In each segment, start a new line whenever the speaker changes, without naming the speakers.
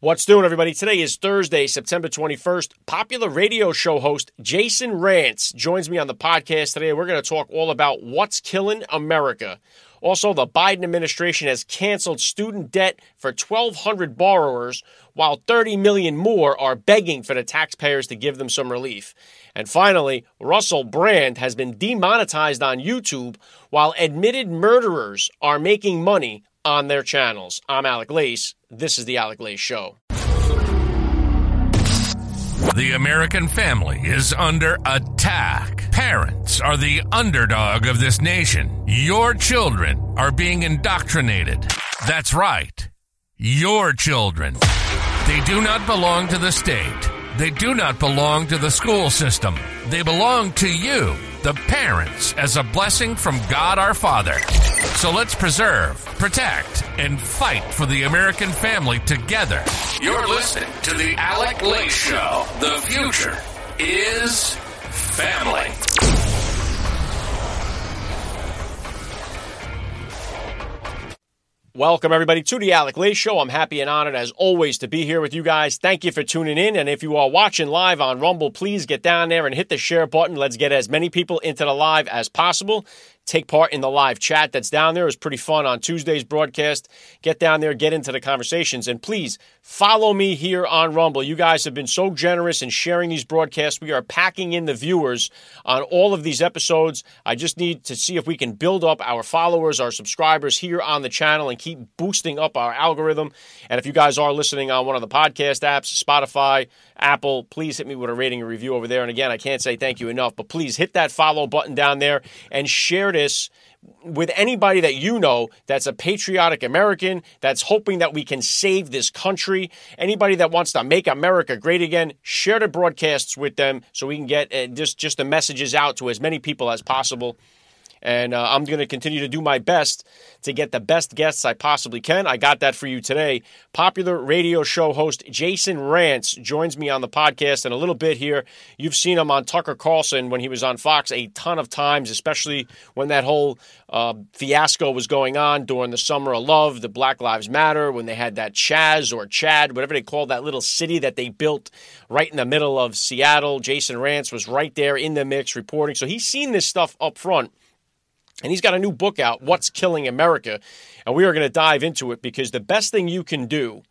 What's doing, everybody? Today is Thursday, September 21st. Popular radio show host Jason Rantz joins me on the podcast today. We're going to talk all about what's killing America. Also, the Biden administration has canceled student debt for 1,200 borrowers, while 30 million more are begging for the taxpayers to give them some relief. And finally, Russell Brand has been demonetized on YouTube, while admitted murderers are making money on their channels. I'm Alec Lace. This is The Alec Lace Show.
The American family is under attack. Parents are the underdog of this nation. Your children are being indoctrinated. That's right. Your children. They do not belong to the state. They do not belong to the school system. They belong to you, the parents, as a blessing from God our Father. So let's preserve, protect, and fight for the American family together. You're listening to the Alec Lace Show. The future is family.
Welcome, everybody, to the Alec Lace Show. I'm happy and honored, as always, to be here with you guys. Thank you for tuning in. And if you are watching live on Rumble, please get down there and hit the share button. Let's get as many people into the live as possible take part in the live chat that's down there. It was pretty fun on Tuesday's broadcast. Get down there, get into the conversations, and please follow me here on Rumble. You guys have been so generous in sharing these broadcasts. We are packing in the viewers on all of these episodes. I just need to see if we can build up our followers, our subscribers here on the channel, and keep boosting up our algorithm. And if you guys are listening on one of the podcast apps, Spotify, Apple, please hit me with a rating and review over there. And again, I can't say thank you enough, but please hit that follow button down there and share this with anybody that you know that's a patriotic American, that's hoping that we can save this country, anybody that wants to make America great again, share the broadcasts with them so we can get uh, just, just the messages out to as many people as possible. And uh, I'm going to continue to do my best to get the best guests I possibly can. I got that for you today. Popular radio show host Jason Rantz joins me on the podcast in a little bit here. You've seen him on Tucker Carlson when he was on Fox a ton of times, especially when that whole uh, fiasco was going on during the Summer of Love, the Black Lives Matter, when they had that Chaz or Chad, whatever they called that little city that they built right in the middle of Seattle. Jason Rantz was right there in the mix reporting. So he's seen this stuff up front. And he's got a new book out, What's Killing America. And we are going to dive into it because the best thing you can do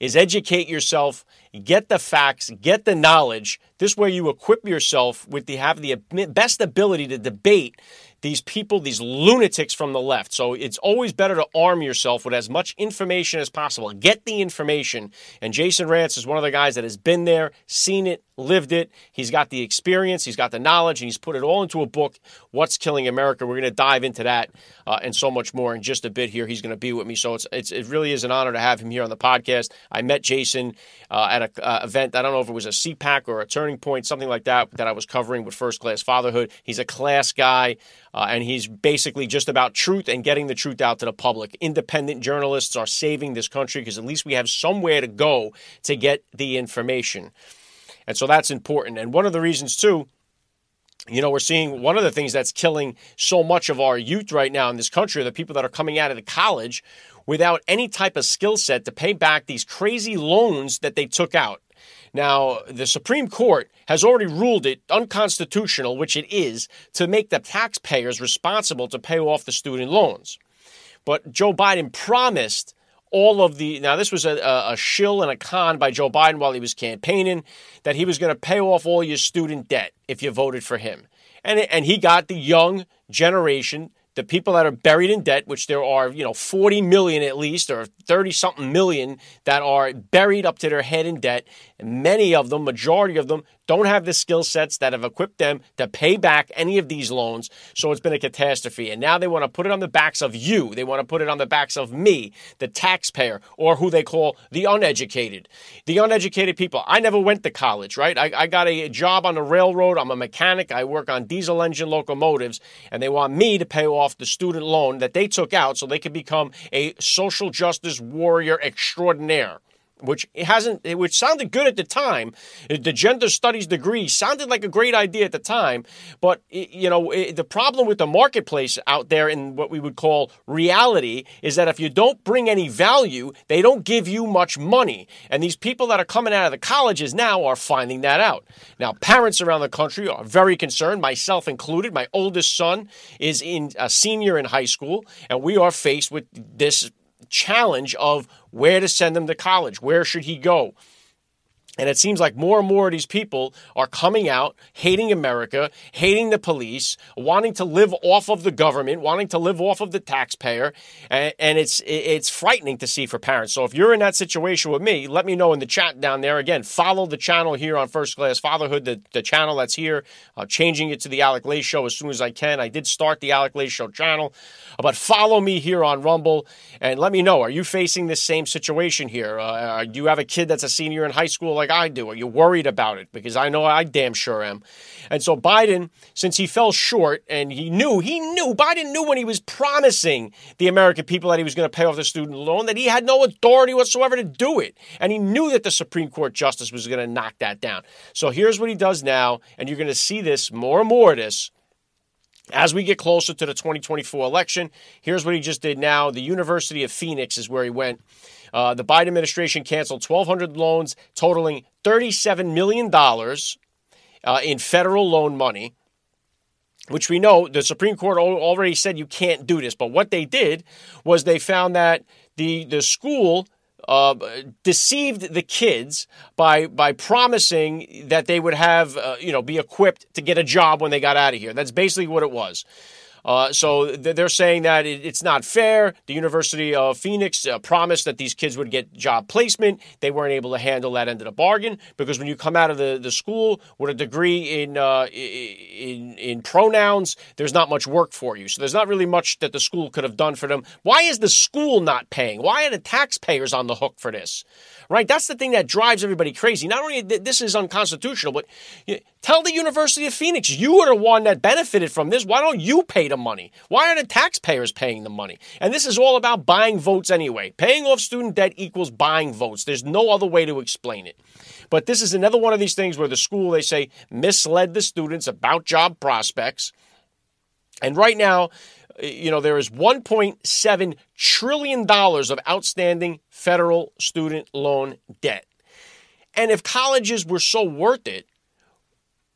is educate yourself, get the facts, get the knowledge. This way you equip yourself with the have the best ability to debate these people, these lunatics from the left. So it's always better to arm yourself with as much information as possible. Get the information. And Jason Rantz is one of the guys that has been there, seen it, lived it. He's got the experience, he's got the knowledge, and he's put it all into a book, What's Killing America. We're going to dive into that uh, and so much more in just a bit here. He's going to be with me. So it's, it's, it really is an honor to have him here on the podcast. I met Jason uh, at an uh, event. I don't know if it was a CPAC or a turning point, something like that, that I was covering with First Class Fatherhood. He's a class guy. Uh, and he's basically just about truth and getting the truth out to the public. Independent journalists are saving this country because at least we have somewhere to go to get the information. And so that's important. And one of the reasons, too, you know, we're seeing one of the things that's killing so much of our youth right now in this country are the people that are coming out of the college without any type of skill set to pay back these crazy loans that they took out. Now, the Supreme Court has already ruled it unconstitutional, which it is, to make the taxpayers responsible to pay off the student loans. But Joe Biden promised all of the now this was a, a, shill and a con by Joe Biden while he was campaigning that he was going to pay off all your student debt if you voted for him. And, and he got the young generation the people that are buried in debt, which there are, you know, 40 million at least, or 30 something million that are buried up to their head in debt. And many of them, majority of them, don't have the skill sets that have equipped them to pay back any of these loans. So it's been a catastrophe. And now they want to put it on the backs of you. They want to put it on the backs of me, the taxpayer, or who they call the uneducated. The uneducated people. I never went to college, right? I, I got a job on the railroad. I'm a mechanic. I work on diesel engine locomotives. And they want me to pay off the student loan that they took out so they could become a social justice warrior extraordinaire which hasn't, which sounded good at the time. The gender studies degree sounded like a great idea at the time, but you know the problem with the marketplace out there in what we would call reality is that if you don't bring any value, they don't give you much money, and these people that are coming out of the colleges now are finding that out. Now, parents around the country are very concerned, myself included. My oldest son is in a senior in high school, and we are faced with this challenge of where to send him to college, where should he go. And it seems like more and more of these people are coming out, hating America, hating the police, wanting to live off of the government, wanting to live off of the taxpayer, and, it's it's frightening to see for parents. So if you're in that situation with me, let me know in the chat down there. Again, follow the channel here on First Class Fatherhood, the, the channel that's here, uh, changing it to the Alec Lace Show as soon as I can. I did start the Alec Lace Show channel, but follow me here on Rumble and let me know. Are you facing this same situation here? Uh, do you have a kid that's a senior in high school? I do? Are you worried about it? Because I know I damn sure am. And so Biden, since he fell short and he knew, he knew, Biden knew when he was promising the American people that he was going to pay off the student loan that he had no authority whatsoever to do it. And he knew that the Supreme Court justice was going to knock that down. So here's what he does now, and you're going to see this more and more of this as we get closer to the 2024 election, here's what he just did now. The University of Phoenix is where he went. Uh, the Biden administration canceled 1,200 loans totaling $37 million uh, in federal loan money, which we know the Supreme Court already said you can't do this. But what they did was they found that the, the school uh, deceived the kids by by promising that they would have uh, you know be equipped to get a job when they got out of here. That's basically what it was. Uh, so they're saying that it's not fair. The University of Phoenix uh, promised that these kids would get job placement. They weren't able to handle that end of the bargain because when you come out of the, the school with a degree in, uh, in, in pronouns, there's not much work for you. So there's not really much that the school could have done for them. Why is the school not paying? Why are the taxpayers on the hook for this? right? That's the thing that drives everybody crazy. Not only this is unconstitutional, but tell the University of Phoenix you are the one that benefited from this. Why don't you pay the money? Why are the taxpayers paying the money? And this is all about buying votes anyway. Paying off student debt equals buying votes. There's no other way to explain it. But this is another one of these things where the school, they say, misled the students about job prospects. And right now, you know, there is $1.7 trillion of outstanding federal student loan debt. And if colleges were so worth it,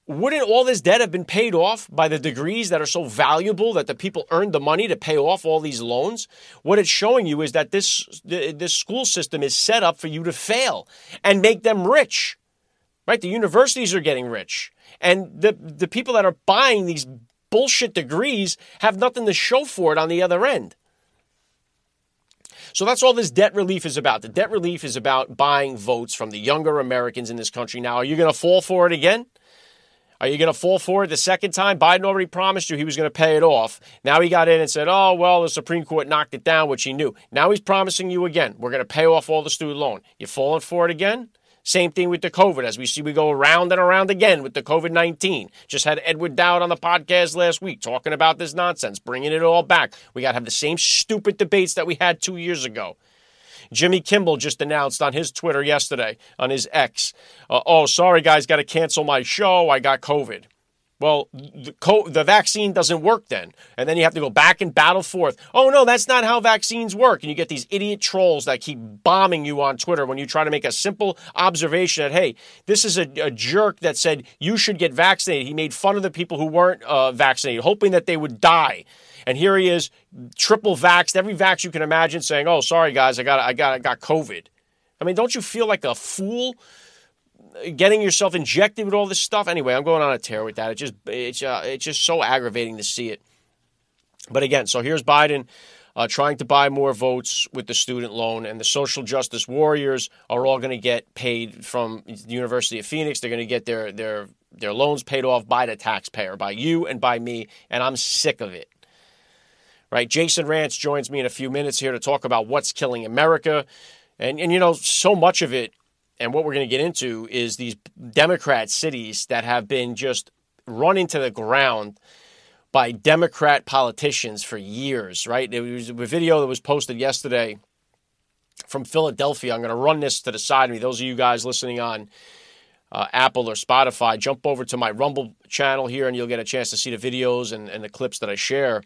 wouldn't all this debt have been paid off by the degrees that are so valuable that the people earned the money to pay off all these loans? What it's showing you is that this this school system is set up for you to fail and make them rich. Right? The universities are getting rich. And the the people that are buying these bullshit degrees have nothing to show for it on the other end. So that's all this debt relief is about. The debt relief is about buying votes from the younger Americans in this country. Now, are you going to fall for it again? Are you going to fall for it the second time? Biden already promised you he was going to pay it off. Now he got in and said, oh, well, the Supreme Court knocked it down, which he knew. Now he's promising you again, we're going to pay off all the student loan. You falling for it again? Same thing with the COVID. As we see, we go around and around again with the COVID 19. Just had Edward Dowd on the podcast last week talking about this nonsense, bringing it all back. We got to have the same stupid debates that we had two years ago. Jimmy Kimmel just announced on his Twitter yesterday, on his X, uh, oh, sorry guys, got to cancel my show. I got COVID. Well, the, co- the vaccine doesn't work then. And then you have to go back and battle forth. Oh, no, that's not how vaccines work. And you get these idiot trolls that keep bombing you on Twitter when you try to make a simple observation that, hey, this is a, a jerk that said you should get vaccinated. He made fun of the people who weren't uh, vaccinated, hoping that they would die. And here he is, triple vaxxed, every vax you can imagine, saying, oh, sorry, guys, I got, I got, I got COVID. I mean, don't you feel like a fool? getting yourself injected with all this stuff. Anyway, I'm going on a tear with that. It just it's uh, it's just so aggravating to see it. But again, so here's Biden uh, trying to buy more votes with the student loan, and the social justice warriors are all going to get paid from the University of Phoenix. They're going to get their their their loans paid off by the taxpayer, by you and by me, and I'm sick of it. Right? Jason Rantz joins me in a few minutes here to talk about what's killing America. And, and you know, so much of it and what we're going to get into is these Democrat cities that have been just run into the ground by Democrat politicians for years, right? There was a video that was posted yesterday from Philadelphia. I'm going to run this to the side of me. Those of you guys listening on uh, Apple or Spotify, jump over to my Rumble channel here and you'll get a chance to see the videos and, and the clips that I share.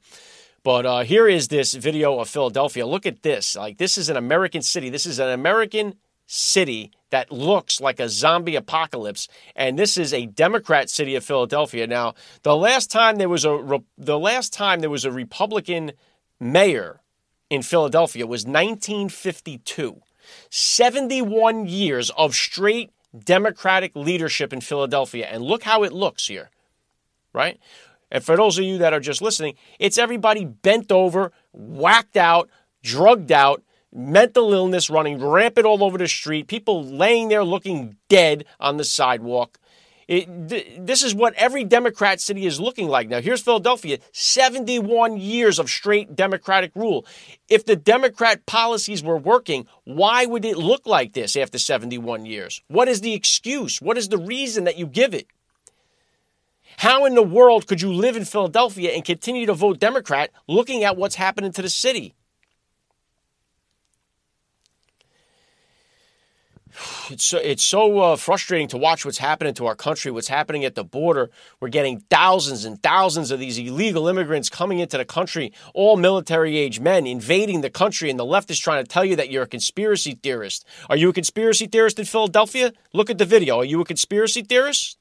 But uh, here is this video of Philadelphia. Look at this. Like, this is an American city. This is an American city that looks like a zombie apocalypse. And this is a Democrat city of Philadelphia. Now, the last time there was a the last time there was a Republican mayor in Philadelphia was 1952. 71 years of straight Democratic leadership in Philadelphia. And look how it looks here, right? And for those of you that are just listening, it's everybody bent over, whacked out, drugged out, mental illness running rampant all over the street, people laying there looking dead on the sidewalk. It, th- this is what every Democrat city is looking like now. Here's Philadelphia 71 years of straight Democratic rule. If the Democrat policies were working, why would it look like this after 71 years? What is the excuse? What is the reason that you give it? How in the world could you live in Philadelphia and continue to vote Democrat looking at what's happening to the city? It's so, it's so uh, frustrating to watch what's happening to our country, what's happening at the border. We're getting thousands and thousands of these illegal immigrants coming into the country, all military age men invading the country, and the left is trying to tell you that you're a conspiracy theorist. Are you a conspiracy theorist in Philadelphia? Look at the video. Are you a conspiracy theorist?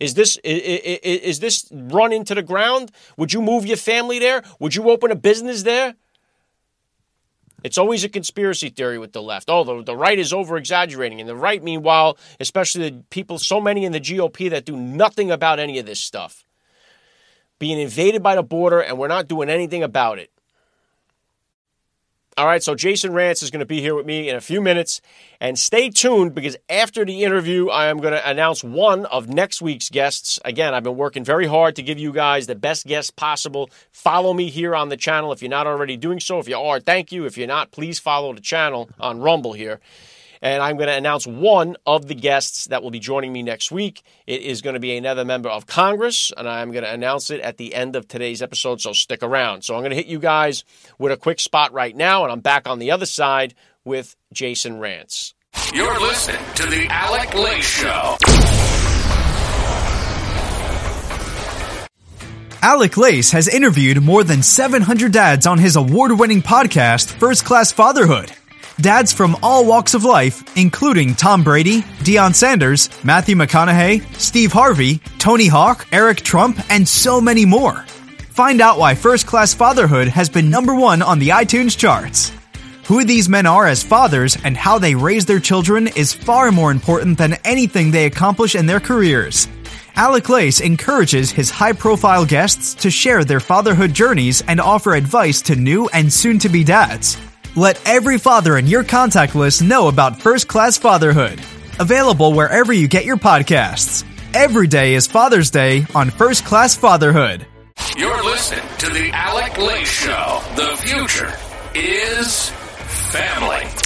Is this is, is this run into the ground? Would you move your family there? Would you open a business there? It's always a conspiracy theory with the left. Oh, the, the right is over exaggerating. And the right, meanwhile, especially the people, so many in the GOP that do nothing about any of this stuff, being invaded by the border, and we're not doing anything about it. All right, so Jason Rantz is going to be here with me in a few minutes. And stay tuned because after the interview, I am going to announce one of next week's guests. Again, I've been working very hard to give you guys the best guests possible. Follow me here on the channel if you're not already doing so. If you are, thank you. If you're not, please follow the channel on Rumble here and I'm going to announce one of the guests that will be joining me next week. It is going to be another member of Congress, and I'm going to announce it at the end of today's episode, so stick around. So I'm going to hit you guys with a quick spot right now, and I'm back on the other side with Jason Rantz.
You're listening to The Alec Lace Show.
Alec Lace has interviewed more than 700 dads on his award winning podcast, First Class Fatherhood dads from all walks of life, including Tom Brady, Deion Sanders, Matthew McConaughey, Steve Harvey, Tony Hawk, Eric Trump, and so many more. Find out why First Class Fatherhood has been number one on the iTunes charts. Who these men are as fathers and how they raise their children is far more important than anything they accomplish in their careers. Alec Lace encourages his high profile guests to share their fatherhood journeys and offer advice to new and soon to be dads. Let every father in your contact list know about First Class Fatherhood. Available wherever you get your podcasts. Every day is Father's Day on First Class Fatherhood.
You're listening to The Alec Lace Show. The future is family.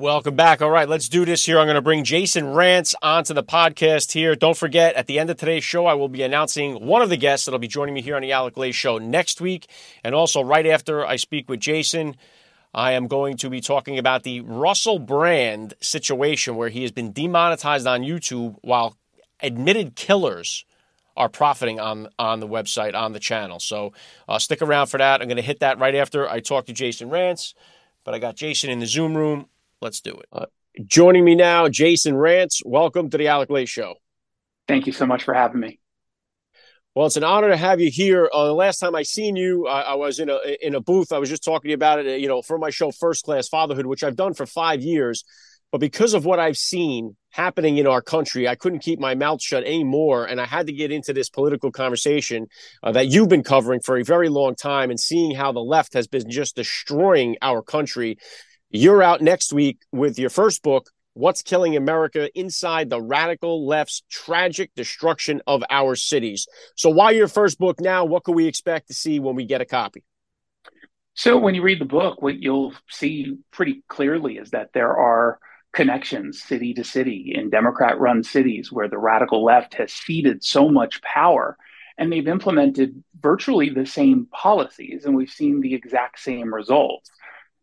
Welcome back. All right, let's do this here. I'm going to bring Jason Rantz onto the podcast here. Don't forget, at the end of today's show, I will be announcing one of the guests that'll be joining me here on the Alec Lace Show next week. And also, right after I speak with Jason, I am going to be talking about the Russell Brand situation where he has been demonetized on YouTube while admitted killers are profiting on on the website on the channel. So uh, stick around for that. I'm going to hit that right after I talk to Jason Rantz. But I got Jason in the Zoom room. Let's do it. Uh, joining me now, Jason Rantz. Welcome to the Alec Lace Show.
Thank you so much for having me.
Well, it's an honor to have you here. Uh, the last time I seen you, I, I, was in a in a booth. I was just talking to you about it, you know, for my show First Class Fatherhood, which I've done for five years. But because of what I've seen happening in our country, I couldn't keep my mouth shut anymore, and I had to get into this political conversation uh, that you've been covering for a very long time, and seeing how the left has been just destroying our country. You're out next week with your first book, What's Killing America Inside the Radical Left's Tragic Destruction of Our Cities. So, why your first book now? What can we expect to see when we get a copy?
So, when you read the book, what you'll see pretty clearly is that there are connections city to city in Democrat run cities where the radical left has ceded so much power and they've implemented virtually the same policies, and we've seen the exact same results.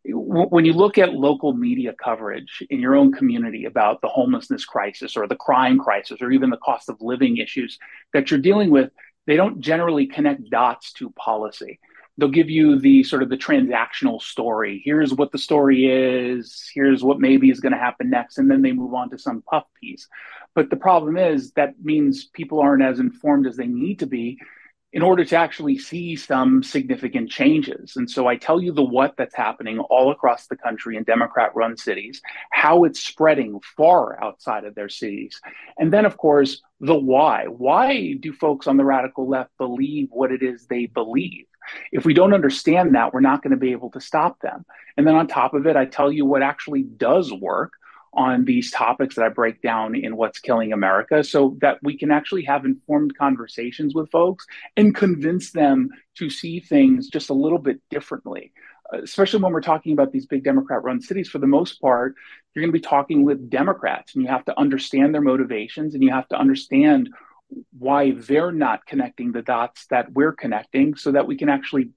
When you look at local media coverage in your own community about the homelessness crisis or the crime crisis or even the cost of living issues that you're dealing with, they don't generally connect dots to policy they'll give you the sort of the transactional story. Here's what the story is. Here's what maybe is going to happen next. And then they move on to some puff piece. But the problem is that means people aren't as informed as they need to be in order to actually see some significant changes. And so I tell you the what that's happening all across the country in Democrat run cities, how it's spreading far outside of their cities. And then, of course, the why. Why do folks on the radical left believe what it is they believe? If we don't understand that, we're not going to be able to stop them. And then on top of it, I tell you what actually does work on these topics that I break down in What's Killing America so that we can actually have informed conversations with folks and convince them to see things just a little bit differently. Uh, especially when we're talking about these big Democrat run cities, for the most part, you're going to be talking with Democrats and you have to understand their motivations and you have to understand why they're not connecting the dots that we're connecting so that we can actually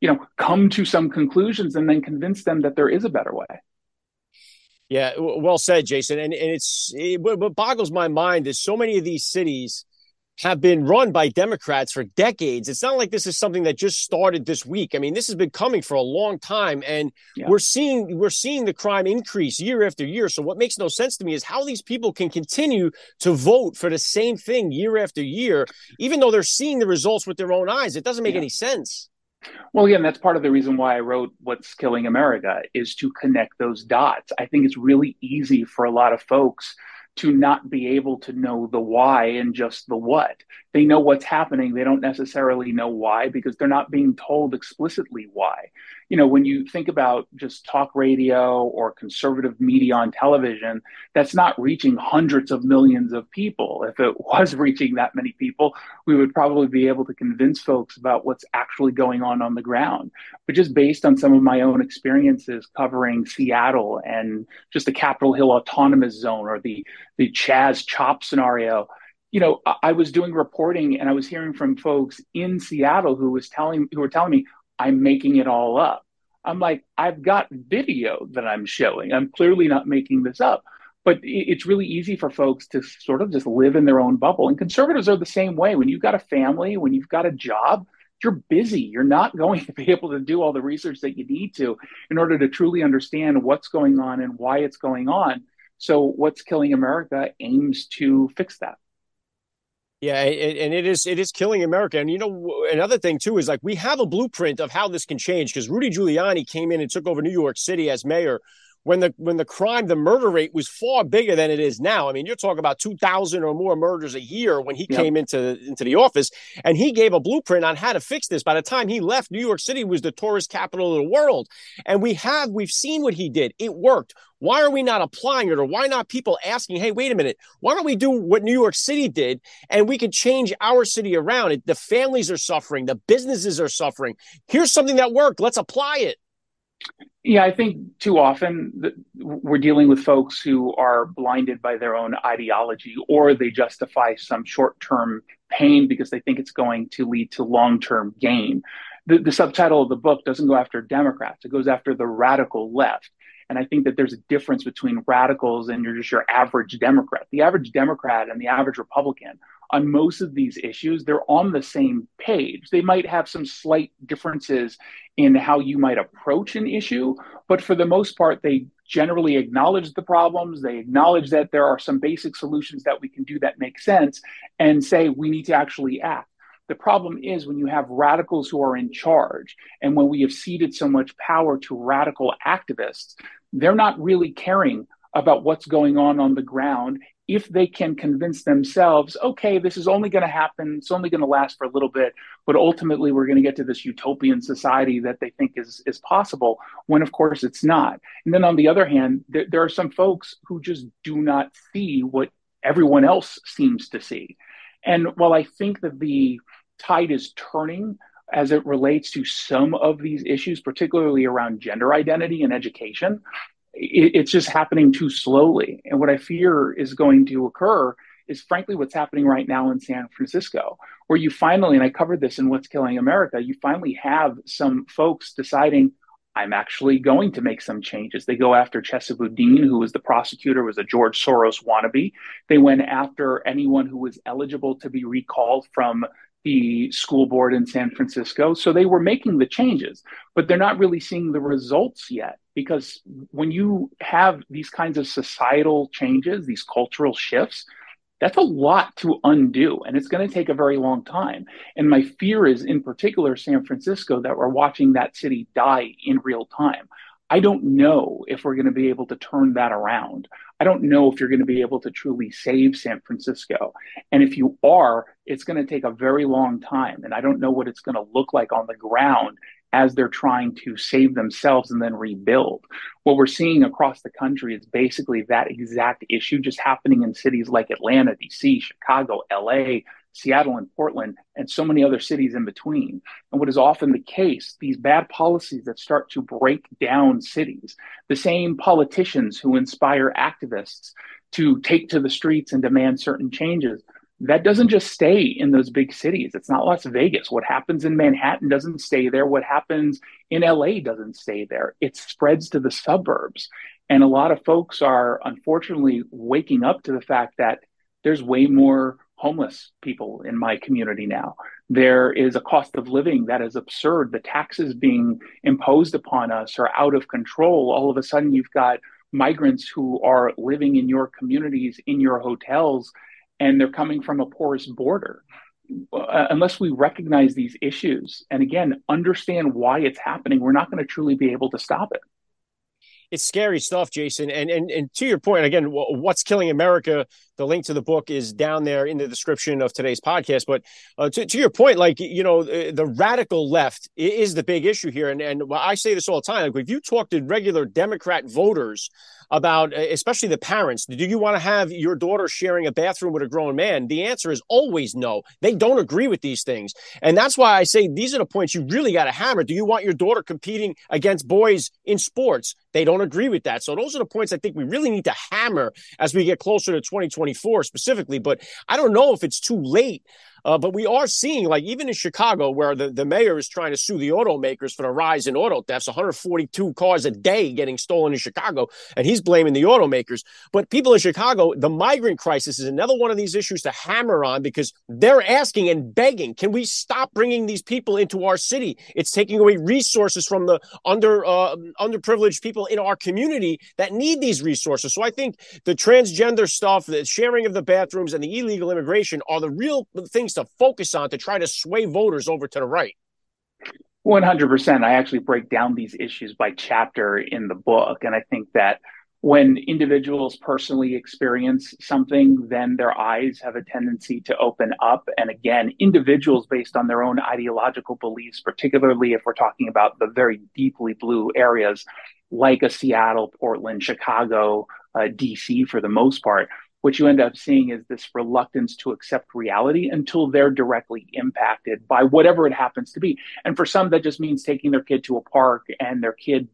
you know come to some conclusions and then convince them that there is a better way
yeah well said jason and, and it's it, what boggles my mind is so many of these cities have been run by Democrats for decades. It's not like this is something that just started this week. I mean, this has been coming for a long time, and yeah. we're seeing we're seeing the crime increase year after year. So what makes no sense to me is how these people can continue to vote for the same thing year after year, even though they're seeing the results with their own eyes. It doesn't make yeah. any sense.
Well, again, that's part of the reason why I wrote What's Killing America is to connect those dots. I think it's really easy for a lot of folks to not be able to know the why and just the what. They know what's happening. They don't necessarily know why because they're not being told explicitly why. You know, when you think about just talk radio or conservative media on television, that's not reaching hundreds of millions of people. If it was reaching that many people, we would probably be able to convince folks about what's actually going on on the ground. But just based on some of my own experiences covering Seattle and just the Capitol Hill Autonomous Zone or the the Chaz Chop scenario, you know, I was doing reporting and I was hearing from folks in Seattle who was telling who were telling me I'm making it all up. I'm like, I've got video that I'm showing. I'm clearly not making this up. But it's really easy for folks to sort of just live in their own bubble. And conservatives are the same way. When you've got a family, when you've got a job, you're busy. You're not going to be able to do all the research that you need to in order to truly understand what's going on and why it's going on. So, What's Killing America aims to fix that.
Yeah, and it is it is killing America. And you know, another thing too is like we have a blueprint of how this can change because Rudy Giuliani came in and took over New York City as mayor when the when the crime the murder rate was far bigger than it is now. I mean, you're talking about 2000 or more murders a year when he yep. came into into the office and he gave a blueprint on how to fix this. By the time he left, New York City was the tourist capital of the world. And we have we've seen what he did. It worked. Why are we not applying it or why not people asking, "Hey, wait a minute. Why don't we do what New York City did and we could change our city around? It, the families are suffering, the businesses are suffering. Here's something that worked. Let's apply it."
Yeah, I think too often we're dealing with folks who are blinded by their own ideology or they justify some short term pain because they think it's going to lead to long term gain. The, the, subtitle of the book doesn't go after Democrats, it goes after the radical left. And I think that there's a difference between radicals and just your average Democrat. The average Democrat and the average Republican on most of these issues, they're on the same page. They might have some slight differences in how you might approach an issue, but for the most part, they generally acknowledge the problems. They acknowledge that there are some basic solutions that we can do that make sense and say we need to actually act. The problem is when you have radicals who are in charge and when we have ceded so much power to radical activists, they're not really caring about what's going on on the ground if they can convince themselves, okay, this is only going to happen, it's only going to last for a little bit, but ultimately we're going to get to this utopian society that they think is, is possible, when of course it's not. And then on the other hand, there, there are some folks who just do not see what everyone else seems to see. And while I think that the tide is turning as it relates to some of these issues, particularly around gender identity and education, it's just happening too slowly. And what I fear is going to occur is frankly what's happening right now in San Francisco, where you finally, and I covered this in What's Killing America, you finally have some folks deciding, I'm actually going to make some changes. They go after Chesa Boudin, who was the prosecutor, was a George Soros wannabe. They went after anyone who was eligible to be recalled from the school board in San Francisco. So they were making the changes, but they're not really seeing the results yet. Because when you have these kinds of societal changes, these cultural shifts, that's a lot to undo and it's going to take a very long time and my fear is in particular san francisco that we're watching that city die in real time i don't know if we're going to be able to turn that around i don't know if you're going to be able to truly save san francisco and if you are it's going to take a very long time and i don't know what it's going to look like on the ground as they're trying to save themselves and then rebuild. What we're seeing across the country is basically that exact issue just happening in cities like Atlanta, DC, Chicago, LA, Seattle, and Portland, and so many other cities in between. And what is often the case, these bad policies that start to break down cities, the same politicians who inspire activists to take to the streets and demand certain changes that doesn't just stay in those big cities. It's not Las Vegas. What happens in Manhattan doesn't stay there. What happens in LA doesn't stay there. It spreads to the suburbs. And a lot of folks are unfortunately waking up to the fact that there's way more homeless people in my community now. There is a cost of living that is absurd. The taxes being imposed upon us are out of control. All of a sudden, you've got migrants who are living in your communities, in your hotels and they're coming from a porous border. Uh, unless we recognize these issues and again understand why it's happening, we're not going to truly be able to stop it
it's scary stuff, Jason. And and and to your point, again, what's killing America? The link to the book is down there in the description of today's podcast. But uh, to, to your point, like you know, the radical left is the big issue here. And and I say this all the time. Like if you talk to regular Democrat voters about, especially the parents, do you want to have your daughter sharing a bathroom with a grown man? The answer is always no. They don't agree with these things, and that's why I say these are the points you really got to hammer. Do you want your daughter competing against boys in sports? They don't agree with that. So those are the points I think we really need to hammer as we get closer to 2024 specifically. But I don't know if it's too late uh, but we are seeing, like, even in Chicago, where the, the mayor is trying to sue the automakers for the rise in auto thefts 142 cars a day getting stolen in Chicago, and he's blaming the automakers. But people in Chicago, the migrant crisis is another one of these issues to hammer on because they're asking and begging, can we stop bringing these people into our city? It's taking away resources from the under uh, underprivileged people in our community that need these resources. So I think the transgender stuff, the sharing of the bathrooms, and the illegal immigration are the real things to focus on to try to sway voters over to the right.
100%. I actually break down these issues by chapter in the book. And I think that when individuals personally experience something, then their eyes have a tendency to open up. And again, individuals based on their own ideological beliefs, particularly if we're talking about the very deeply blue areas like a Seattle, Portland, Chicago, uh, DC for the most part, what you end up seeing is this reluctance to accept reality until they're directly impacted by whatever it happens to be. And for some, that just means taking their kid to a park and their kid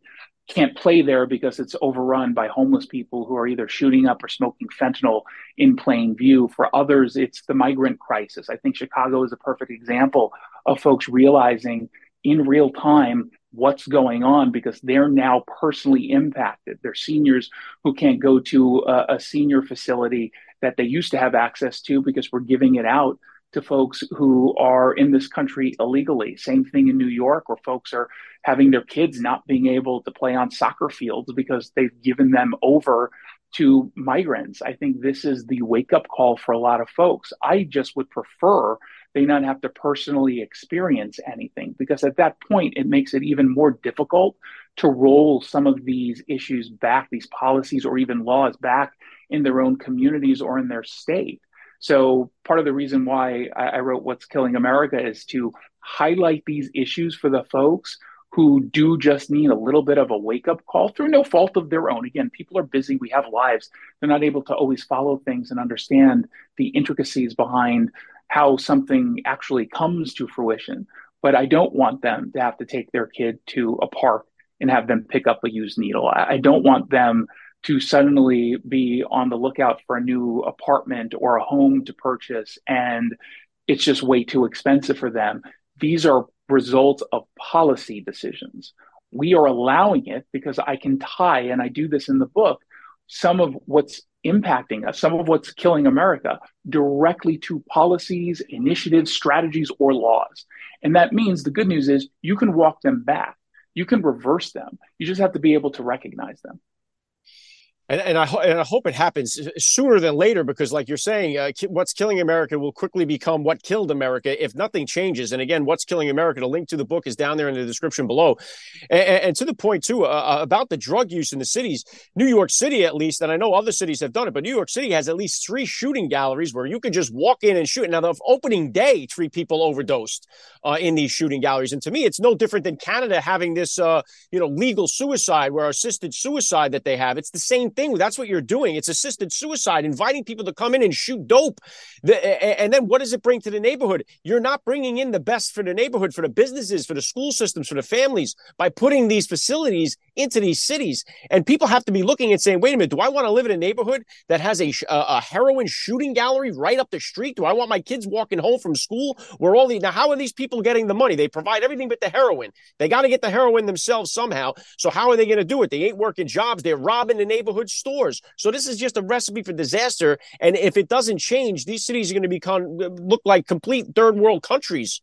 can't play there because it's overrun by homeless people who are either shooting up or smoking fentanyl in plain view. For others, it's the migrant crisis. I think Chicago is a perfect example of folks realizing in real time what's going on because they're now personally impacted. They're seniors who can't go to a, a, senior facility that they used to have access to because we're giving it out to folks who are in this country illegally. Same thing in New York, where folks are having their kids not being able to play on soccer fields because they've given them over to migrants. I think this is the wake up call for a lot of folks. I just would prefer they not have to personally experience anything because at that point it makes it even more difficult to roll some of these issues back these policies or even laws back in their own communities or in their state so part of the reason why i, wrote what's killing america is to highlight these issues for the folks who do just need a little bit of a wake up call through no fault of their own. Again, people are busy, we have lives. They're not able to always follow things and understand the intricacies behind how something actually comes to fruition. But I don't want them to have to take their kid to a park and have them pick up a used needle. I don't want them to suddenly be on the lookout for a new apartment or a home to purchase and it's just way too expensive for them. These are results of policy decisions. We are allowing it because I can tie, and I do this in the book, some of what's impacting us, some of what's killing America directly to policies, initiatives, strategies, or laws. And that means the good news is you can walk them back, you can reverse them. You just have to be able to recognize them
and, and I and I hope it happens sooner than later because, like you're saying, uh, what's killing America will quickly become what killed America if nothing changes. And again, what's killing America? The link to the book is down there in the description below. And, and to the point too uh, uh, about the drug use in the cities, New York City at least, and I know other cities have done it, but New York City has at least three shooting galleries where you can just walk in and shoot. Now, the opening day, three people overdosed uh, in these shooting galleries, and to me, it's no different than Canada having this, uh, you know, legal suicide where assisted suicide that they have. It's the same thing thing. That's what you're doing. It's assisted suicide, inviting people to come in and shoot dope. The, and then what does it bring to the neighborhood? You're not bringing in the best for the neighborhood, for the businesses, for the school systems, for the families by putting these facilities into these cities. And people have to be looking and saying, wait a minute, do I want to live in a neighborhood that has a, a heroin shooting gallery right up the street? Do I want my kids walking home from school where all the, now how are these people getting the money? They provide everything but the heroin. They got to get the heroin themselves somehow. So how are they going to do it? They ain't working jobs. They're robbing the neighborhood stores. So this is just a recipe for disaster. And if it doesn't change, these cities are going to become look like complete third world countries.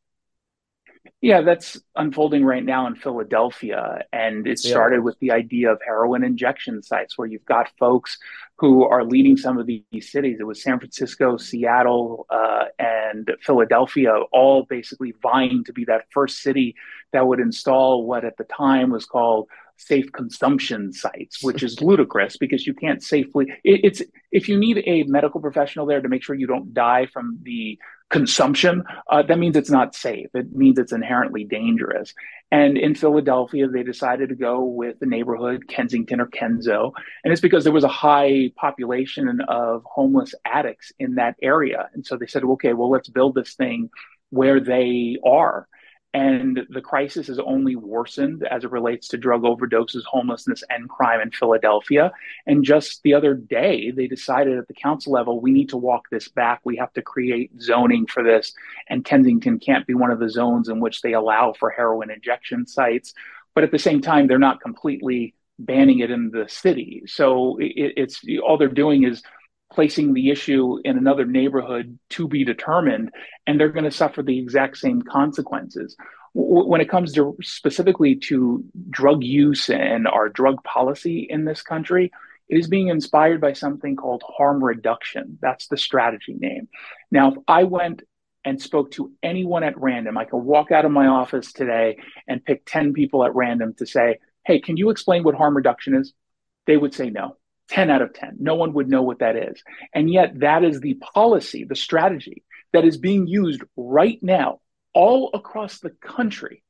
Yeah, that's unfolding right now in Philadelphia. And it started yeah. with the idea of heroin injection sites where you've got folks who are leading some of these cities. It was San Francisco, Seattle, uh, and Philadelphia, all basically vying to be that first city that would install what at the time was called safe consumption sites, which is ludicrous because you can't safely. It, it's if you need a medical professional there to make sure you don't die from the consumption, uh, that means it's not safe. It means it's inherently dangerous. And in Philadelphia, they decided to go with the neighborhood Kensington or Kenzo, and it's because there was a high population of homeless addicts in that area, and so they said, okay, well, let's build this thing where they are. And the crisis has only worsened as it relates to drug overdoses, homelessness, and crime in Philadelphia. And just the other day, they decided at the council level, we need to walk this back. We have to create zoning for this. And Kensington can't be one of the zones in which they allow for heroin injection sites. But at the same time, they're not completely banning it in the city. So it, it's all they're doing is placing the issue in another neighborhood to be determined, and they're going to suffer the exact same consequences. when it comes to specifically to drug use and our drug policy in this country, it is being inspired by something called harm reduction. That's the strategy name. Now, if I went and spoke to anyone at random, I could walk out of my office today and pick 10 people at random to say, Hey, can you explain what harm reduction is? They would say no. 10 out of 10. No one would know what that is. And yet, that is the policy, the strategy that is being used right now all across the country.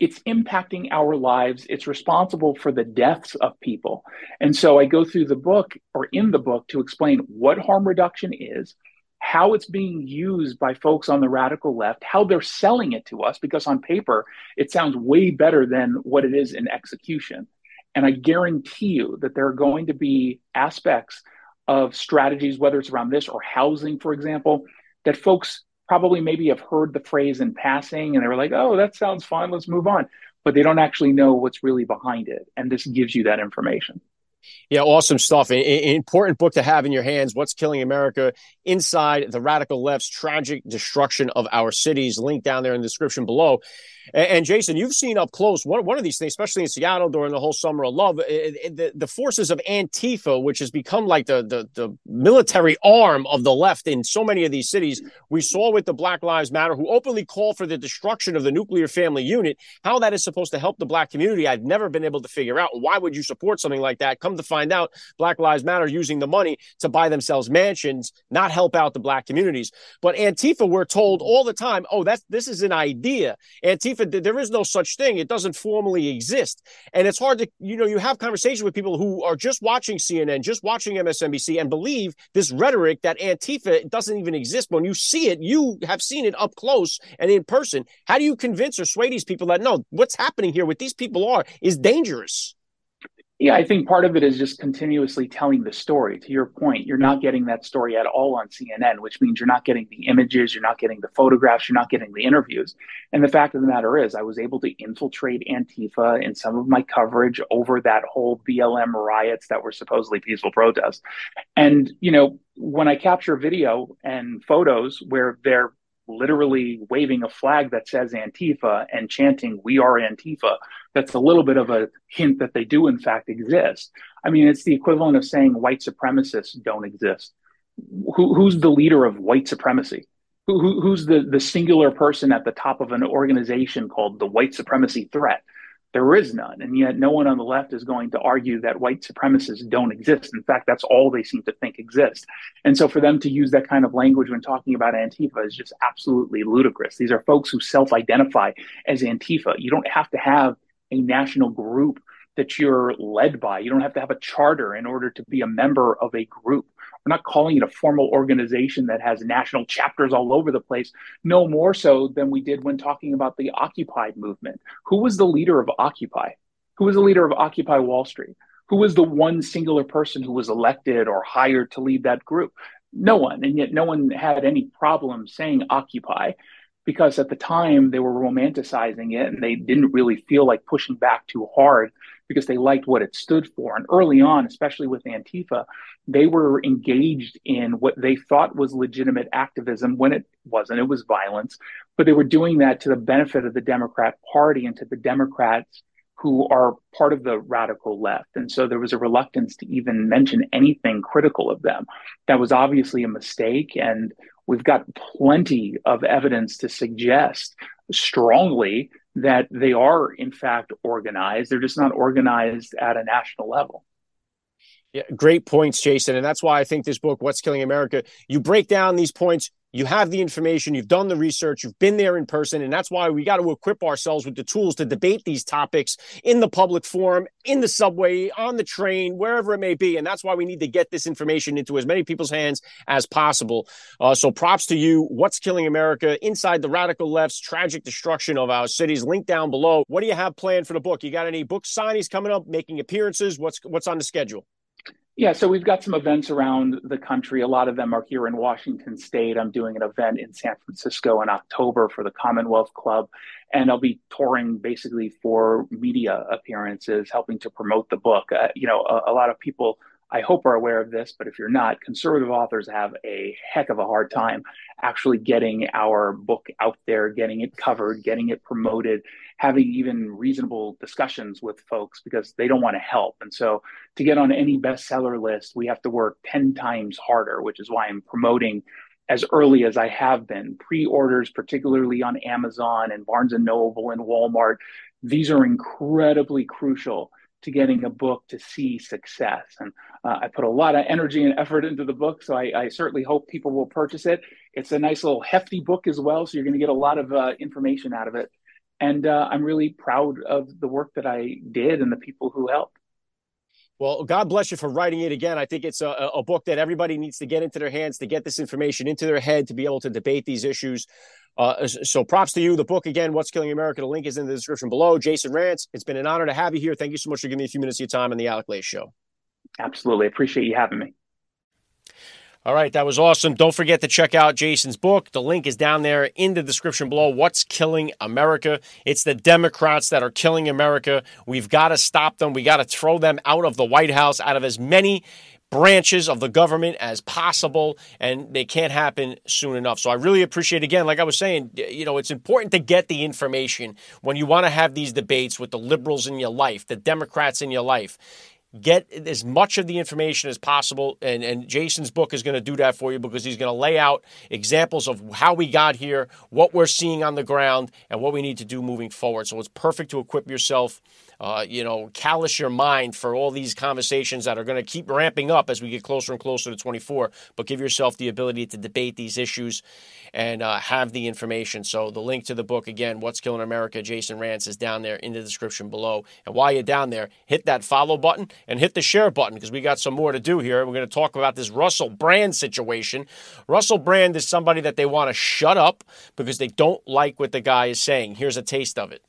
It's impacting our lives. It's responsible for the deaths of people. And so I go through the book or in the book to explain what harm reduction is, how it's being used by folks on the radical left, how they're selling it to us, because on paper, it sounds way better than what it is in execution. And I guarantee you that there are going to be aspects of strategies, whether it's around this or housing, for example, that folks probably maybe have heard the phrase in passing and they were like, oh, that sounds fun, let's move on. But they don't actually know what's really behind it. And this gives you that information.
Yeah, awesome stuff. An important book to have in your hands. What's Killing America Inside the Radical Left's Tragic Destruction of Our Cities. Link down there in the description below. And, and, Jason, you've seen up close one, one of these things, especially in Seattle during the whole summer of love, it, it, the, the forces of Antifa, which has become like the, the, the military arm of the left in so many of these cities. We saw with the Black Lives Matter, who openly call for the destruction of the nuclear family unit, how that is supposed to help the black community. I've never been able to figure out why would you support something like that. Come to find out, Black Lives Matter using the money to buy themselves mansions, not help out the black communities. But Antifa, we're told mm-hmm. all the time, oh, that's this is an idea. Antifa there is no such thing. It doesn't formally exist. And it's hard to, you know, you have conversations with people who are just watching CNN, just watching MSNBC and believe this rhetoric that Antifa doesn't even exist. When you see it, you have seen it up close and in person. How do you convince or sway these people that no, what's happening here with these people are is dangerous?
Yeah, I think part of it is just continuously telling the story. To your point, you're not getting that story at all on CNN, which means you're not getting the images, you're not getting the photographs, you're not getting the interviews. And the fact of the matter is, I was able to infiltrate Antifa in some of my coverage over that whole BLM riots that were supposedly peaceful protests. And, you know, when I capture video and photos where they're literally waving a flag that says Antifa and chanting, We are Antifa, that's a little bit of a hint that they do, in fact, exist. I mean, it's the equivalent of saying white supremacists don't exist. Who, who's the leader of white supremacy? Who, who, who's the, the singular person at the top of an organization called the white supremacy threat? There is none. And yet, no one on the left is going to argue that white supremacists don't exist. In fact, that's all they seem to think exists. And so, for them to use that kind of language when talking about Antifa is just absolutely ludicrous. These are folks who self identify as Antifa. You don't have to have a national group that you're led by. You don't have to have a charter in order to be a member of a group. We're not calling it a formal organization that has national chapters all over the place, no more so than we did when talking about the Occupy movement. Who was the leader of Occupy? Who was the leader of Occupy Wall Street? Who was the one singular person who was elected or hired to lead that group? No one. And yet, no one had any problem saying Occupy because at the time they were romanticizing it and they didn't really feel like pushing back too hard because they liked what it stood for. And early on, especially with Antifa, they were engaged in what they thought was legitimate activism when it wasn't. It was violence, but they were doing that to the benefit of the Democrat Party and to the Democrats who are part of the radical left. And so there was a reluctance to even mention anything critical of them. That was obviously a mistake. And we've got plenty of evidence to suggest strongly that they are, in fact, organized. They're just not organized at a national level.
Yeah, great points, Jason. And that's why I think this book, What's Killing America, you break down these points you have the information, you've done the research, you've been there in person. And that's why we got to equip ourselves with the tools to debate these topics in the public forum, in the subway, on the train, wherever it may be. And that's why we need to get this information into as many people's hands as possible. Uh, so props to you. What's Killing America? Inside the Radical Left's Tragic Destruction of Our Cities. Link down below. What do you have planned for the book? You got any book signings coming up, making appearances? What's, what's on the schedule?
Yeah, so we've got some events around the country. A lot of them are here in Washington State. I'm doing an event in San Francisco in October for the Commonwealth Club, and I'll be touring basically for media appearances, helping to promote the book. Uh, you know, a, a lot of people I hope are aware of this, but if you're not, conservative authors have a heck of a hard time actually getting our book out there, getting it covered, getting it promoted, having even reasonable discussions with folks because they don't want to help. And so to get on any bestseller list, we have to work 10 times harder, which is why I'm promoting as early as I have been. Pre-orders, particularly on Amazon and Barnes and Noble and Walmart, these are incredibly crucial to getting a book to see success. And uh, I put a lot of energy and effort into the book, so I, I, certainly hope people will purchase it. It's a nice little hefty book as well, so you're going to get a lot of uh, information out of it. And uh, I'm really proud of the work that I did and the people who helped.
Well, God bless you for writing it again. I think it's a, a, book that everybody needs to get into their hands to get this information into their head to be able to debate these issues. Uh, so props to you. The book again, What's Killing America. The link is in the description below. Jason Rantz, it's been an honor to have you here. Thank you so much for giving me a few minutes of your time on the Alec Lace Show.
Absolutely. Appreciate you having me.
All right, that was awesome. Don't forget to check out Jason's book. The link is down there in the description below. What's Killing America? It's the Democrats that are killing America. We've got to stop them. We got to throw them out of the White House, out of as many branches of the government as possible, and they can't happen soon enough. So I really appreciate, again, like I was saying, you know, it's important to get the information when you want to have these debates with the liberals in your life, the Democrats in your life get as much of the information as possible. And, and Jason's book is going to do that for you because he's going to lay out examples of how we got here, what we're seeing on the ground, and what we need to do moving forward. So it's perfect to equip yourself uh, you know, callous your mind for all these conversations that are going to keep ramping up as we get closer and closer to 24. But give yourself the ability to debate these issues and uh, have the information. So the link to the book again, "What's Killing America," Jason Rantz is down there in the description below. And while you're down there, hit that follow button and hit the share button because we got some more to do here. We're going to talk about this Russell Brand situation. Russell Brand is somebody that they want to shut up because they don't like what the guy is saying. Here's a taste of it.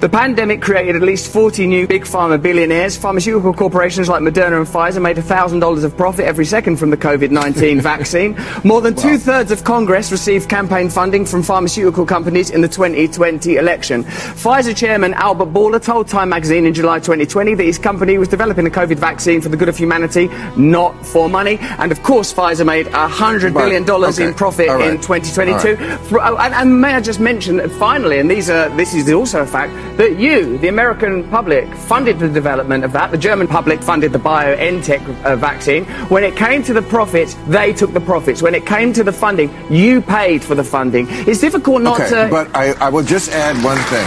The pandemic created at least 40 new big pharma billionaires. Pharmaceutical corporations like Moderna and Pfizer made $1,000 of profit every second from the COVID 19 vaccine. More than two thirds of Congress received campaign funding from pharmaceutical companies in the 2020 election. Pfizer chairman Albert Bourla told Time magazine in July 2020 that his company was developing a COVID vaccine for the good of humanity, not for money. And of course, Pfizer made $100 billion
okay.
in profit
right.
in 2022.
All right.
Oh, and, and may I just mention finally, and these are this is also a fact that you, the American public, funded the development of that. The German public funded the BioNTech uh, vaccine. When it came to the profits, they took the profits. When it came to the funding, you paid for the funding. It's difficult not
okay,
to.
but I, I will just add one thing.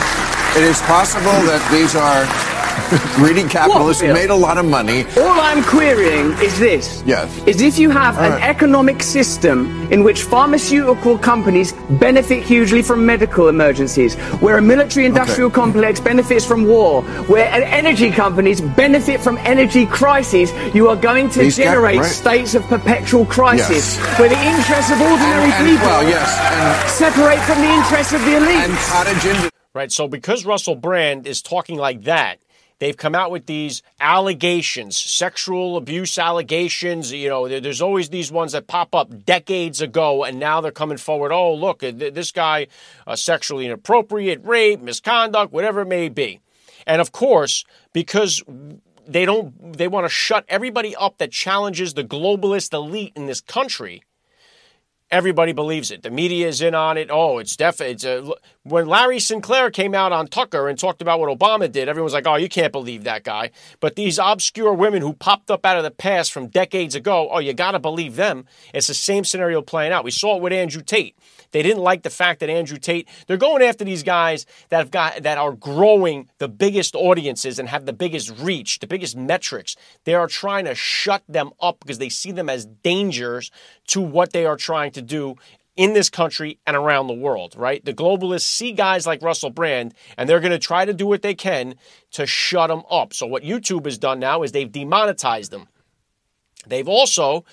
It is possible that these are greedy capitalists who made a lot of money.
All I'm querying is this.
Yes.
Is if you have an
right.
economic system in which pharmaceutical companies benefit hugely from medical emergencies, where a military industrial
Okay.
complex benefits from war, where energy companies benefit from energy crises, you are going to
These cap-
generate
right.
states of perpetual crisis
Yes.
where the interests of ordinary
And- and-
people
well, yes,
separate from the interests of the elite.
And cottage industry.
Right. So because Russell Brand is talking like that, they've come out with these allegations, sexual abuse allegations. You know, there's always these ones that pop up decades ago, and now they're coming forward. Oh, look, this guy uh, sexually inappropriate, rape, misconduct, whatever it may be. And of course, because they don't, they want to shut everybody up that challenges the globalist elite in this country everybody believes it. The media is in on it. Oh, it's definitely. It's a, when Larry Sinclair came out on Tucker and talked about what Obama did, everyone's like, "Oh, you can't believe that guy." But these obscure women who popped up out of the past from decades ago, oh, you got to believe them. It's the same scenario playing out. We saw it with Andrew Tate. They didn't like the fact that Andrew Tate. They're going after these guys that have got that are growing the biggest audiences and have the biggest reach, the biggest metrics. They are trying to shut them up because they see them as dangers to what they are trying to do in this country and around the world, right? The globalists see guys like Russell Brand and they're going to try to do what they can to shut them up. So, what YouTube has done now is they've demonetized them. They've also,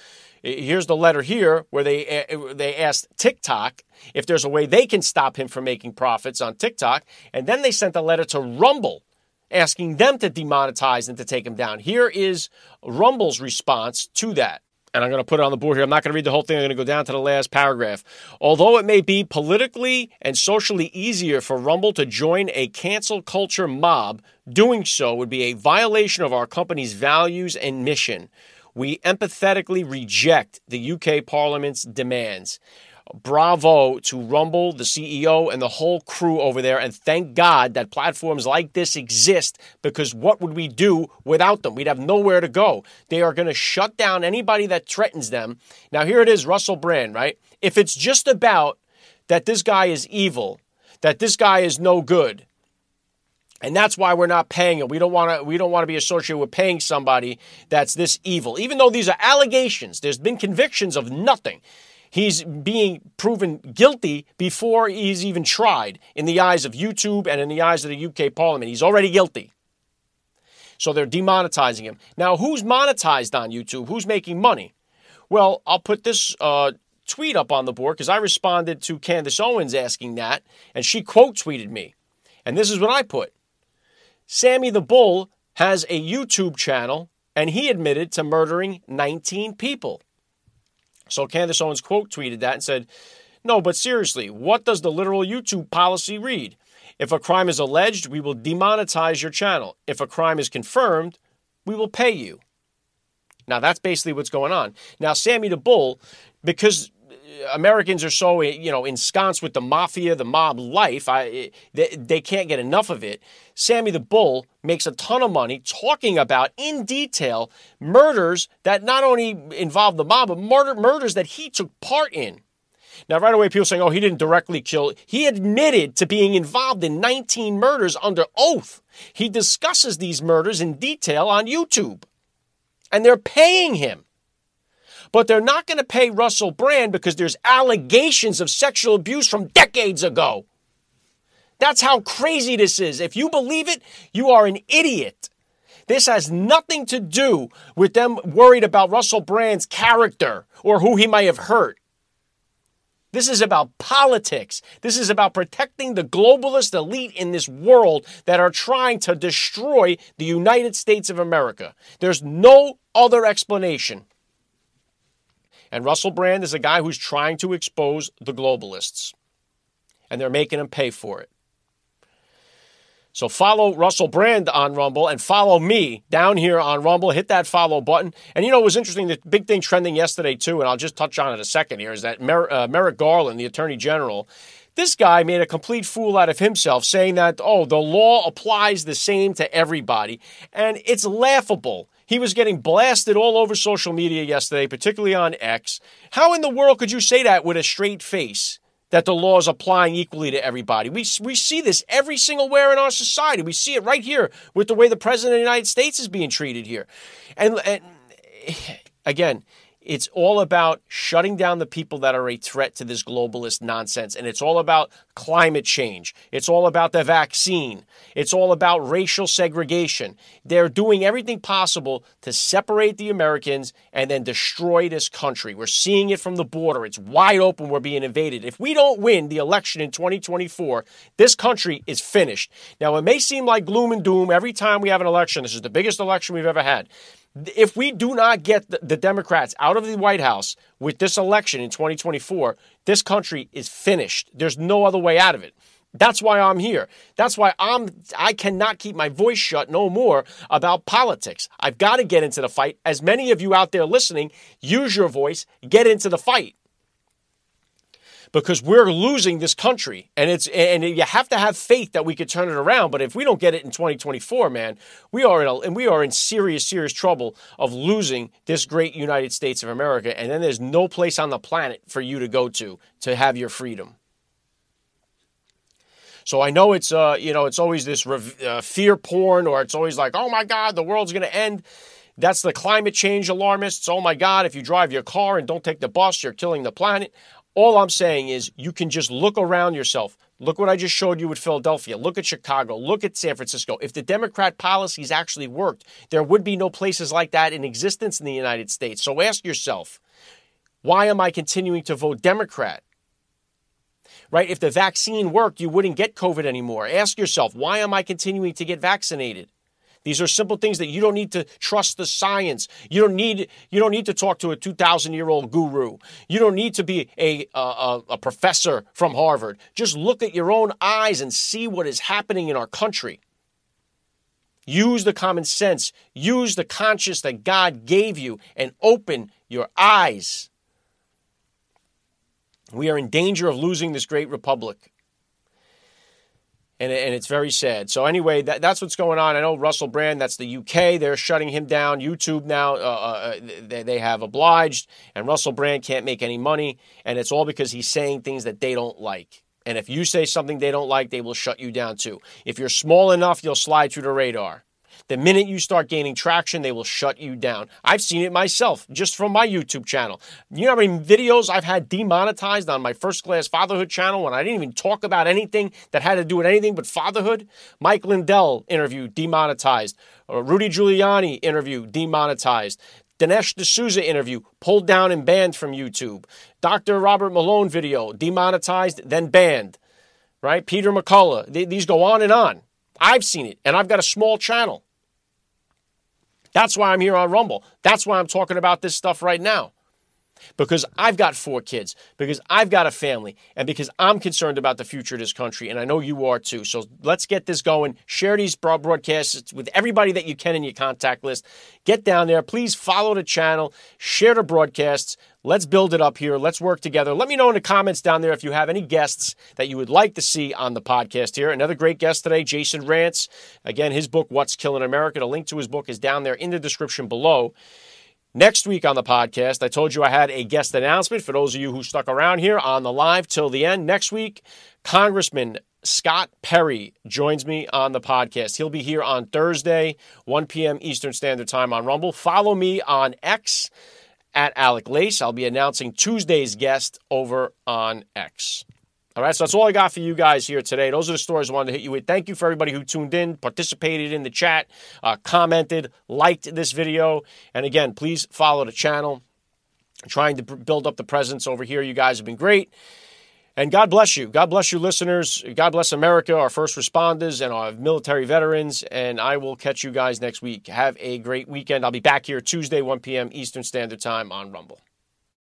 here's the letter here where they, eh, eh, they asked TikTok if there's a way they can stop him from making profits on TikTok. And then they sent a letter to Rumble asking them to demonetize and to take him down. Here is Rumble's response to that and I'm going to put it on the board here. I'm not going to read the whole thing. I'm going to go down to the last paragraph. Although it may be politically and socially easier for Rumble to join a cancel culture mob, doing so would be a violation of our company's values and mission. We empathetically reject the UK Parliament's demands. Bravo to Rumble, the CEO, and the whole crew over there. And thank God that platforms like this exist because what would we do without them? We'd have nowhere to go. They are going to shut down anybody that threatens them. Now, here it is Russell Brand, right? If it's just about that this guy is evil, that this guy is no good, and that's why we're not paying it. We don't want to. We don't want to be associated with paying somebody that's this evil. Even though these are allegations, there's been convictions of nothing. He's being proven guilty before he's even tried in the eyes of YouTube and in the eyes of the UK Parliament. He's already guilty. So they're demonetizing him. Now, who's monetized on YouTube? Who's making money? Well, I'll put this uh, tweet up on the board because I responded to Candace Owens asking that, and she quote tweeted me. And this is what I put Sammy the Bull has a YouTube channel, and he admitted to murdering 19 people. So Candace Owens quote tweeted that and said, No, but seriously, what does the literal YouTube policy read? If a crime is alleged, we will demonetize your channel. If a crime is confirmed, we will pay you. Now that's basically what's going on. Now Sammy the Bull, because Americans are so you know ensconced with the mafia, the mob life, I, they, they can't get enough of it. Sammy the Bull makes a ton of money talking about in detail murders that not only involve the mob, but murder, murders that he took part in. Now, right away, people saying, oh, he didn't directly kill. He admitted to being involved in 19 murders under oath. He discusses these murders in detail on YouTube. And they're paying him. But they're not going to pay Russell Brand because there's allegations of sexual abuse from decades ago. That's how crazy this is. If you believe it, you are an idiot. This has nothing to do with them worried about Russell Brand's character or who he might have hurt. This is about politics. This is about protecting the globalist elite in this world that are trying to destroy the United States of America. There's no other explanation. And Russell Brand is a guy who's trying to expose the globalists. And they're making him pay for it. So follow Russell Brand on Rumble and follow me down here on Rumble. Hit that follow button. And you know, it was interesting. The big thing trending yesterday, too, and I'll just touch on it a second here, is that Mer- uh, Merrick Garland, the Attorney General, this guy made a complete fool out of himself saying that, oh, the law applies the same to everybody. And it's laughable. He was getting blasted all over social media yesterday, particularly on X. How in the world could you say that with a straight face? that the law is applying equally to everybody. We, we see this every single where in our society. We see it right here with the way the President of the United States is being treated here. And, and again, it's all about shutting down the people that are a threat to this globalist nonsense. And it's all about climate change. It's all about the vaccine. It's all about racial segregation. They're doing everything possible to separate the Americans and then destroy this country. We're seeing it from the border. It's wide open. We're being invaded. If we don't win the election in 2024, this country is finished. Now, it may seem like gloom and doom every time we have an election. This is the biggest election we've ever had if we do not get the, Democrats out of the White House with this election in 2024, this country is finished. There's no other way out of it. That's why I'm here. That's why I'm I cannot keep my voice shut no more about politics. I've got to get into the fight. As many of you out there listening, use your voice, get into the fight because we're losing this country. And it's and you have to have faith that we could turn it around. But if we don't get it in 2024 man we are in a, and we are in serious serious trouble of losing this great United States of America. And then there's no place on the planet for you to go to to have your freedom. So I know it's uh you know it's always this rev- uh, fear porn or it's always like oh my god the world's going to end. That's the climate change alarmists. Oh my God, if you drive your car and don't take the bus, you're killing the planet. All I'm saying is you can just look around yourself. Look what I just showed you with Philadelphia. Look at Chicago. Look at San Francisco. If the Democrat policies actually worked, there would be no places like that in existence in the United States. So ask yourself, why am I continuing to vote Democrat? Right? If the vaccine worked, you wouldn't get COVID anymore. Ask yourself, why am I continuing to get vaccinated? These are simple things that you don't need to trust the science. You don't need you don't need to talk to a 2000 year old guru. You don't need to be a, a, a professor from Harvard. Just look at your own eyes and see what is happening in our country. Use the common sense. Use the conscience that God gave you and open your eyes. We are in danger of losing this great republic and, and it's very sad. So anyway, that, that's what's going on. I know Russell Brand. That's the UK. They're shutting him down. YouTube now uh, uh, they, they have obliged, and Russell Brand can't make any money, and it's all because he's saying things that they don't like. And if you say something they don't like, they will shut you down too. If you're small enough, you'll slide through the radar. The minute you start gaining traction, they will shut you down. I've seen it myself just from my YouTube channel. You know how many videos I've had demonetized on my first class fatherhood channel when I didn't even talk about anything that had to do with anything but fatherhood? Mike Lindell interview demonetized. Uh, Rudy Giuliani interview demonetized. Dinesh D'Souza interview pulled down and banned from YouTube. Dr. Robert Malone video demonetized, then banned. Right? Peter McCullough. these go on and on. I've seen it, and I've got a small channel. That's why I'm here on Rumble. That's why I'm talking about this stuff right now. Because I've got four kids, because I've got a family, and because I'm concerned about the future of this country, and I know you are too. So let's get this going. Share these broadcasts with everybody that you can in your contact list. Get down there. Please follow the channel, share the broadcasts. Let's build it up here. Let's work together. Let me know in the comments down there if you have any guests that you would like to see on the podcast here. Another great guest today, Jason Rantz. Again, his book, What's Killing America. The link to his book is down there in the description below. Next week on the podcast, I told you I had a guest announcement for those of you who stuck around here on the live till the end. Next week, Congressman Scott Perry joins me on the podcast. He'll be here on Thursday, 1 p.m. Eastern Standard Time on Rumble. Follow me on X at Alec Lace. I'll be announcing Tuesday's guest over on X. All right, so that's all I got for you guys here today. Those are the stories I wanted to hit you with. Thank you for everybody who tuned in, participated in the chat, uh, commented, liked this video. And again, please follow the channel. trying to build up the presence over here. You guys have been great. And God bless you. God bless you, listeners. God bless America, our first responders, and our military veterans. And I will catch you guys next week. Have a great weekend. I'll be back here Tuesday, 1 p.m. Eastern Standard Time on Rumble.